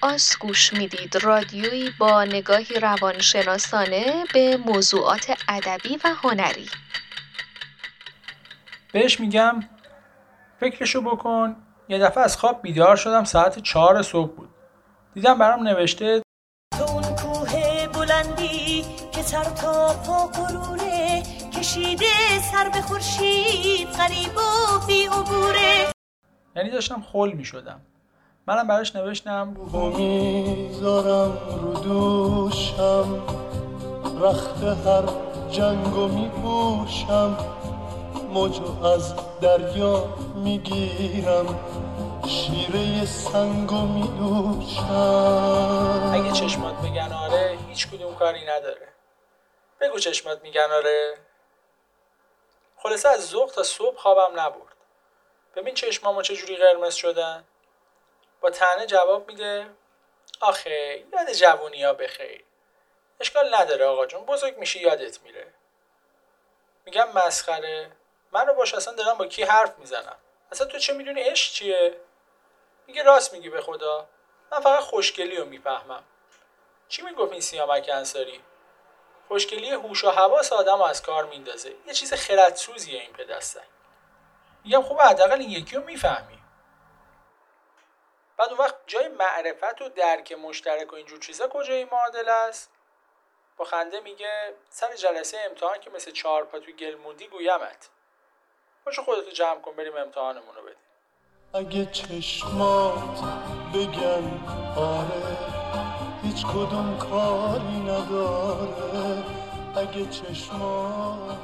آس گوش می‌دید. رادیویی با نگاهی روانشناسانه به موضوعات ادبی و هنری. بهش میگم فکرشو بکن. یه دفعه از خواب بیدار شدم ساعت چهار صبح بود. دیدم برام نوشته تو اون کوه بلندی که سر تا پا قرونه کشیده سر به خورشید غریب و بی عبوره. یعنی داشتم خل می‌شدم. منم براش نوشتم. می‌ذارم رو دوشم. رخت هر جنگو میپوشم. موجو از دریا می‌گیرم. شیره سنگو میدوشم. اگه چشمات بگن آره هیچ کدوم کاری نداره. بگو چشمات میگن آره. خلاصه از ظهر تا صبح خوابم نبرد. ببین چشمامو چجوری قرمز شدن. با تنه جواب میده آخه یاد جوونی ها بخیر. اشکال نداره آقا جون بزرگ میشی یادت میره. میگم مسخره. منو باش اصلا دارم با کی حرف می‌زنم؟ اصلا تو چه می‌دونی عشق چیه؟ میگه راست میگی به خدا. من فقط خوشگلی رو می‌فهمم. چی می‌گفت این سیامک انصاری؟ خوشگلی هوش و حواس آدم از کار میندازه. یه چیز خردسوزیه این پدستن میگم خوب حداقل این یکی رو می‌فهمی. بعد اون وقت جای معرفت و درک مشترک و اینجور چیزا کجای معادل است؟ با خنده میگه سر جلسه امتحان که مثل چهار پا تو گل موندی گویمت. پاشو خودتو جمع کن بریم امتحانمون رو بدیم. اگه چشمات بگن آره هیچ کدوم کاری نداره. اگه چشمات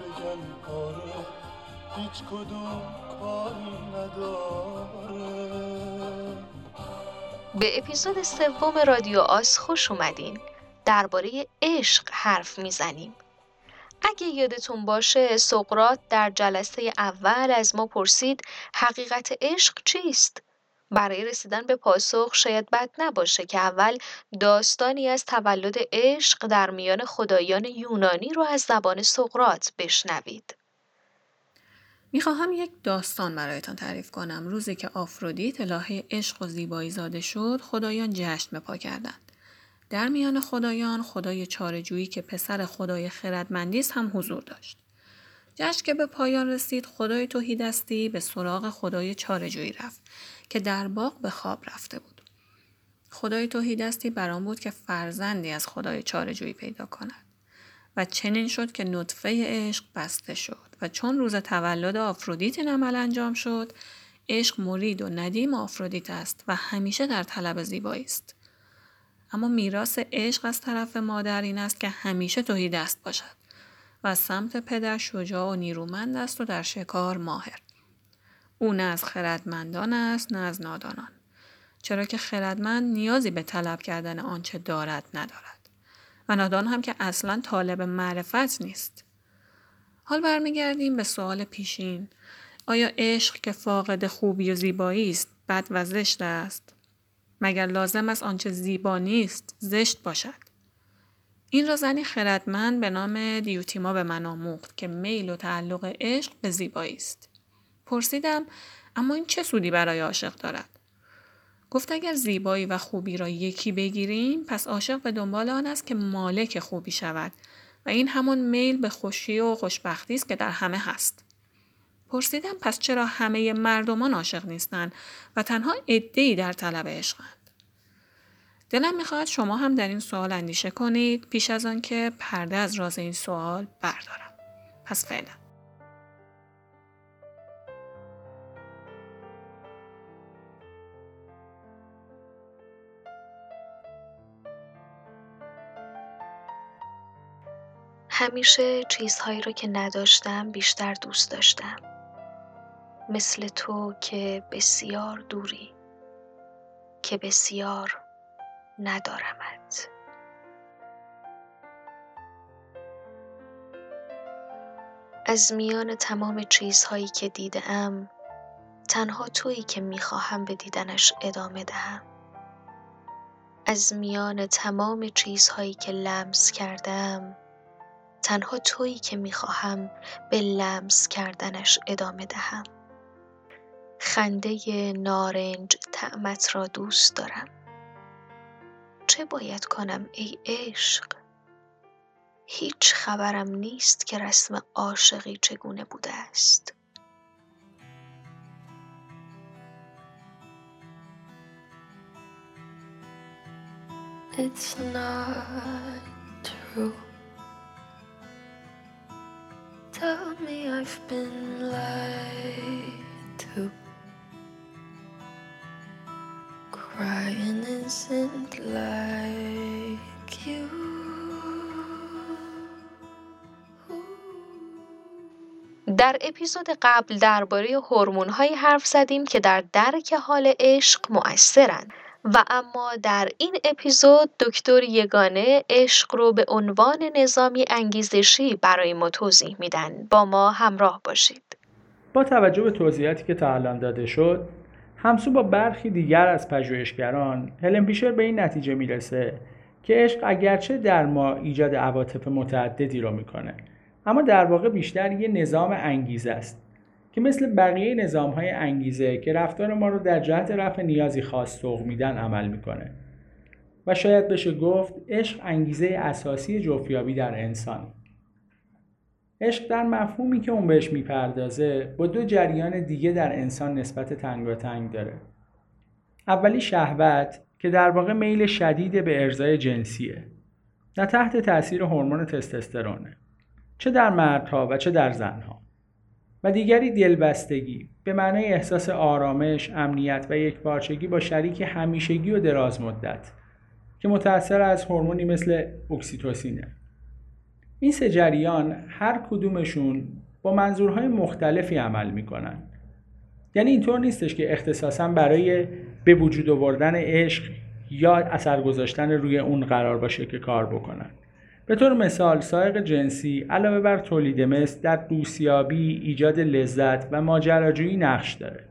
بگن آره هیچ کدوم کاری نداره. به اپیزود سوم رادیو آس خوش اومدین درباره عشق حرف می‌زنیم اگه یادتون باشه سقرات در جلسه اول از ما پرسید حقیقت عشق چیست؟ برای رسیدن به پاسخ شاید بد نباشه که اول داستانی از تولد عشق در میان خدایان یونانی رو از زبان سقرات بشنوید. می‌خواهم یک داستان برایتان تعریف کنم. روزی که آفرودیت الهه عشق و زیبایی زاده شد، خدایان جشن به پا کردند. در میان خدایان خدای چارجویی که پسر خدای خردمندی هم حضور داشت. جشن که به پایان رسید خدای توحیدستی به سراغ خدای چارجویی رفت که در باغ به خواب رفته بود. خدای توحیدستی برام بود که فرزندی از خدای چارجویی پیدا کند. و چنین شد که نطفه عشق بسته شد و چون روز تولد آفرودیت این عمل انجام شد عشق مرید و ندیم آفرودیت است و همیشه در طلب زیبایی است اما میراث عشق از طرف مادر این است که همیشه توهی دست باشد و سمت پدر شجاع و نیرومند است و در شکار ماهر. او نه از خردمندان است نه از نادانان. چرا که خردمند نیازی به طلب کردن آنچه دارد ندارد. و نادان هم که اصلا طالب معرفت نیست. حال برمیگردیم به سوال پیشین. آیا عشق که فاقد خوبی و زیبایی است بد و زشت است؟ مگر لازم است آنچه زیبا نیست زشت باشد این را زنی خردمند به نام دیوتیما به من آموخت که میل و تعلق عشق به زیبایی است پرسیدم اما این چه سودی برای عاشق دارد گفت اگر زیبایی و خوبی را یکی بگیریم پس عاشق به دنبال آن است که مالک خوبی شود. و این همون میل به خوشی و خوشبختی است که در همه هست. پرسیدم پس چرا همه مردمان عاشق نیستند و تنها عدهای در طلب عشقند دلم می‌خواهد شما هم در این سوال اندیشه کنید. پیش از آنکه پرده از راز این سوال بردارم. پس فعلا. همیشه چیزهایی رو که نداشتم بیشتر دوست داشتم. مثل تو که بسیار دوری که بسیار ندارمت. از میان تمام چیزهایی که دیدم تنها تویی که می‌خواهم به دیدنش ادامه دهم. از میان تمام چیزهایی که لمس کردم تنها تویی که می‌خواهم به لمس کردنش ادامه دهم. خنده نارنج طعمت را دوست دارم. چه باید کنم ای عشق؟ هیچ خبرم نیست که رسم عاشقی چگونه بوده است. It's not true. Tell me I've been lied to. Crying isn't like you. در اپیزود قبل درباره هورمون‌هایی حرف زدیم که در درک حال عشق مؤثرند و اما در این اپیزود دکتر یگانه عشق رو به عنوان نظامی انگیزشی برای ما توضیح میدن. با ما همراه باشید. با توجه به توضیحاتی که تا الان داده شد همسو با برخی دیگر از پژوهشگران هلن پیشر به این نتیجه می‌رسه که عشق اگرچه در ما ایجاد عواطف متعددی رو می‌کنه اما در واقع بیشتر یه نظام انگیزه است. که مثل بقیه نظام های انگیزه که رفتار ما رو در جهت رفع نیازی خاص سوق میدن عمل می‌کنه. و شاید بشه گفت عشق انگیزه اساسی جفیابی در انسان. عشق در مفهومی که اون بهش می‌پردازه با دو جریان دیگه در انسان نسبت تنگاتنگ داره. اولی شهوت که در واقع میل شدید به ارزای جنسیه. نه تحت تاثیر هورمون تستوسترونه. چه در مردها و چه در زنها. و دیگری دلبستگی به معنای احساس آرامش، امنیت و یک پارچگی با شریک همیشگی و دراز مدت که متأثر از هورمونی مثل اکسیتوسینه. این سه جریان هر کدومشون با منظورهای مختلفی عمل می‌کنن. یعنی اینطور نیستش که اختصاصا برای به وجود آوردن عشق یا اثر گذاشتن روی اون قرار باشه که کار بکنن. به طور مثال سایق جنسی علاوه بر تولید مثل در دوستیابی ایجاد لذت و ماجراجویی نقش داره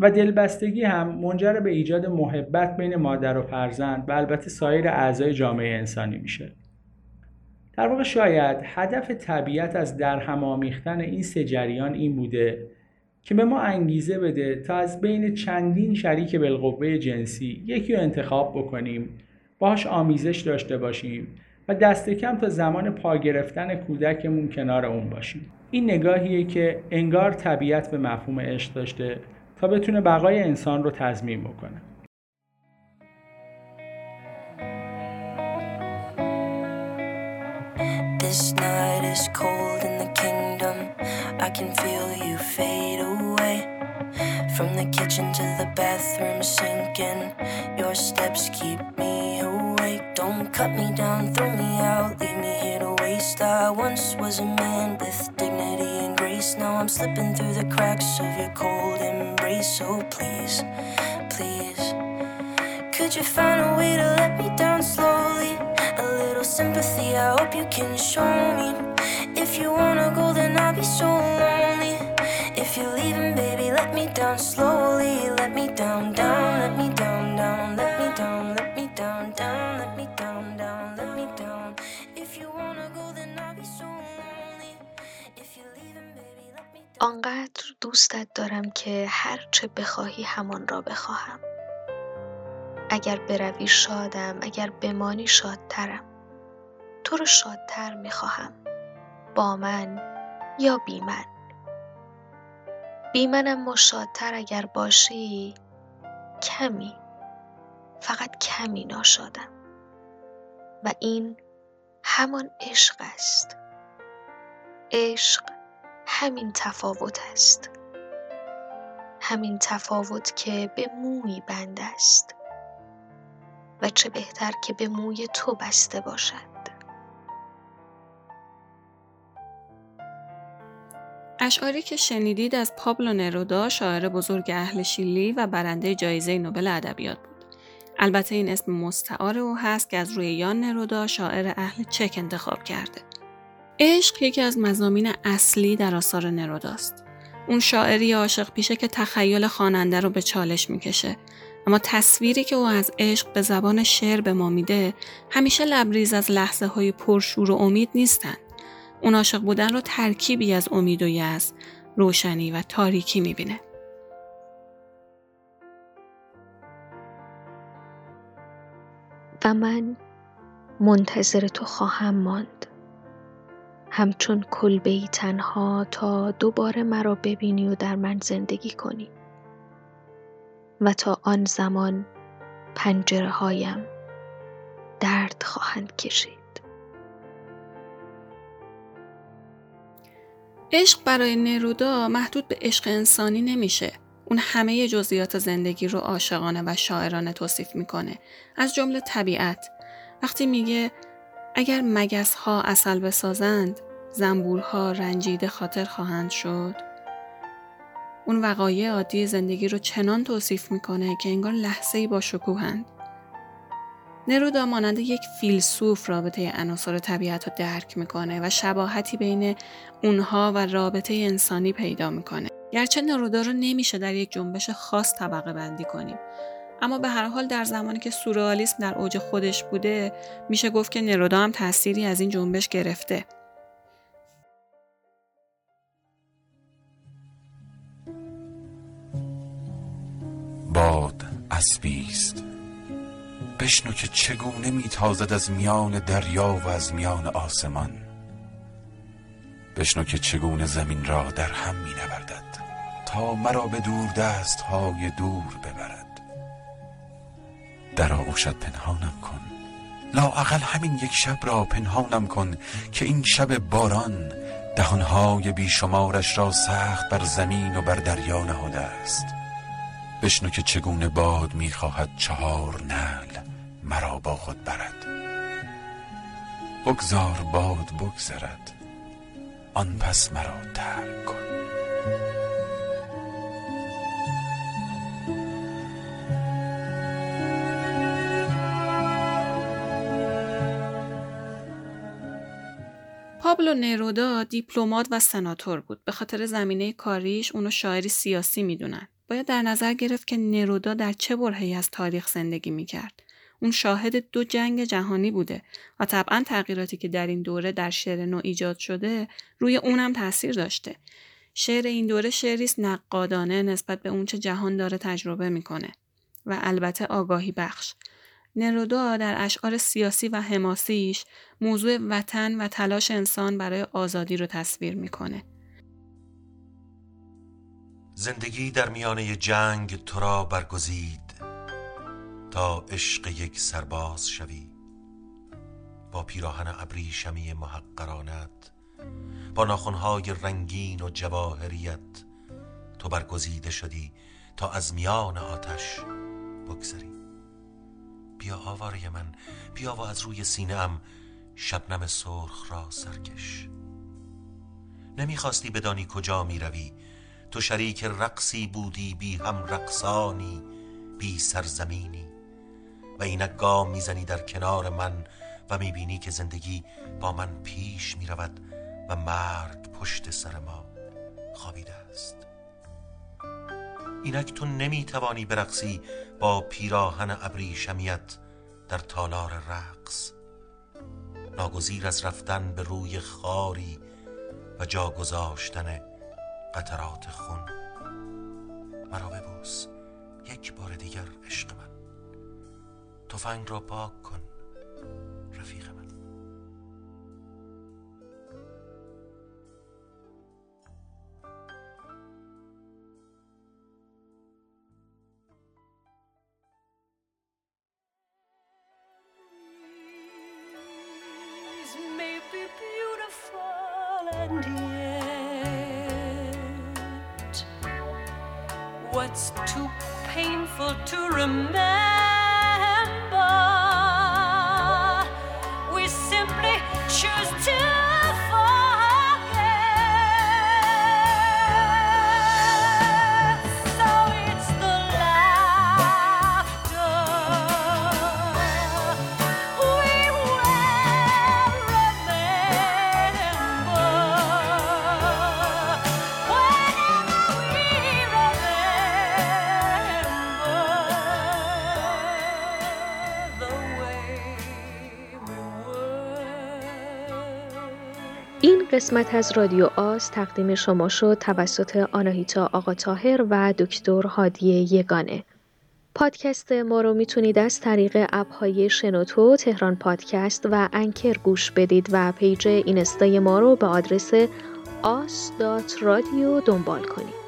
و دلبستگی هم منجر به ایجاد محبت بین مادر و فرزند و البته سایر اعضای جامعه انسانی میشه. در واقع شاید هدف طبیعت از درهم آمیختن این سه جریان این بوده که به ما انگیزه بده تا از بین چندین شریک بالقوه جنسی یکی رو انتخاب بکنیم باهاش آمیزش داشته باشیم و دست کم تا زمان پا گرفتن کودکمون کنار اون باشیم این نگاهیه که انگار طبیعت به مفهوم عشق داشته تا بتونه بقای انسان رو تضمین بکنه This night is cold in the kingdom. I can feel you fade away. From the kitchen to the bathroom sinking. Your steps keep me Don't cut me down, throw me out, leave me here to waste. I once was a man with dignity and grace. Now I'm slipping through the cracks of your cold embrace. So please, please, could you find a way to let me down slowly? A little sympathy, I hope you can show me. If you wanna go, then I'll be so lonely. If you're leaving, baby, let me down slowly. آنقدر دوستت دارم که هر چه بخواهی همان را بخواهم. اگر بروی شادم اگر بمانی شادترم. تو رو شادتر می‌خواهم. با من یا بی من. بی منم شادتر اگر باشی کمی فقط کمی ناشادم. و این همان عشق است. عشق همین تفاوت است. همین تفاوت که به موی بند است. و چه بهتر که به موی تو بسته باشد. اشعاری که شنیدید از پابلو نرودا شاعر بزرگ اهل شیلی و برنده جایزه نوبل ادبیات بود. البته این اسم مستعار او هست که از روی یان نرودا شاعر اهل چک انتخاب کرده. عشق یکی از مزامین اصلی در آثار نروداست. اون شاعری عاشق پیشه که تخیل خواننده رو به چالش می‌کشه. اما تصویری که او از عشق به زبان شعر به ما میده همیشه لبریز از لحظه های پرشور و امید نیستند. اون عاشق بودن رو ترکیبی از امید و یأس، روشنی و تاریکی می‌بینه. و من منتظر تو خواهم ماند همچون کلبه ای تنها تا دوباره مرا ببینی و در من زندگی کنی و تا آن زمان پنجره هایم درد خواهند کشید عشق برای نرودا محدود به عشق انسانی نمیشه. اون همه جزئیات زندگی رو عاشقانه و شاعرانه توصیف می‌کنه. از جمله طبیعت. وقتی میگه اگر مگس ها اصل بسازند، زنبورها رنجیده خاطر خواهند شد. اون وقایع عادی زندگی رو چنان توصیف می‌کنه که انگار لحظه ای با شکوهند. نرودا مانند یک فیلسوف رابطه عناصر طبیعت رو درک می‌کنه و شباهتی بین اونها و رابطه انسانی پیدا می‌کنه. گرچه نرودا رو نمیشه در یک جنبش خاص طبقه بندی کنیم. اما به هر حال در زمانی که سورئالیسم در اوج خودش بوده میشه گفت که نرودا هم تأثیری از این جنبش گرفته. باد اسبیست. بشنو که چگونه میتازد از میان دریا و از میان آسمان. بشنو که چگونه زمین را در هم می نوردد تا مرا به دور دست های دور ببرد. در آغوشت پنهانم کن. لااقل همین یک شب را پنهانم کن که این شب باران دهانهای بیشمارش را سخت بر زمین و بر دریا نهاده است. بشنو که چگونه باد می‌خواهد چهار نل مرا با خود برد. بگذار باد بگذرد آن پس مرا ترک کن. پابلو نرودا دیپلمات و سناتور بود. به خاطر زمینه کاریش اونو شاعری سیاسی می‌دونن. باید در نظر گرفت که نرودا در چه برهی از تاریخ زندگی می‌کرد. اون شاهد دو جنگ جهانی بوده و طبعا تغییراتی که در این دوره در شعر نو ایجاد شده روی اونم تاثیر داشته. شعر این دوره شعری است نقادانه نسبت به اونچه جهان داره تجربه می‌کنه و البته آگاهی بخش. نرودا در اشعار سیاسی و حماسیش موضوع وطن و تلاش انسان برای آزادی رو تصویر می‌کنه. زندگی در میانه جنگ تو را برگزید تا عشق یک سرباز شوی با پیراهن ابریشمی محقرانت با ناخونهای رنگین و جواهریت تو برگزیده شدی تا از میان آتش بگذری بیا آواره من. بیا و از روی سینه ام شبنم سرخ را سرکش. نمی‌خواستی بدانی کجا می روی تو شریک رقصی بودی بی هم رقصانی بی سرزمینی. و اینک گام می‌زنی در کنار من و می‌بینی که زندگی با من پیش می‌رود و مرگ پشت سر ما خوابیده است. اینک تو نمی‌توانی برقصی با پیراهن ابریشمیت در تالار رقص. ناگزیر از رفتن به روی خاری و جا گذاشتن قطرات خون. مرا ببوس یک بار دیگر عشق من. تفنگ را پاک کن رفیق be beautiful and yet what's too painful to remember? We simply choose to قسمت از رادیو آز تقدیم شما شد توسط آناهیتا آقا تاهر و دکتر هادی یگانه. پادکست ما رو می‌تونید از طریق app های شنوتو، تهران پادکست و Anchor گوش بدید و page اینستای ما رو به آدرس آس رادیو دنبال کنید.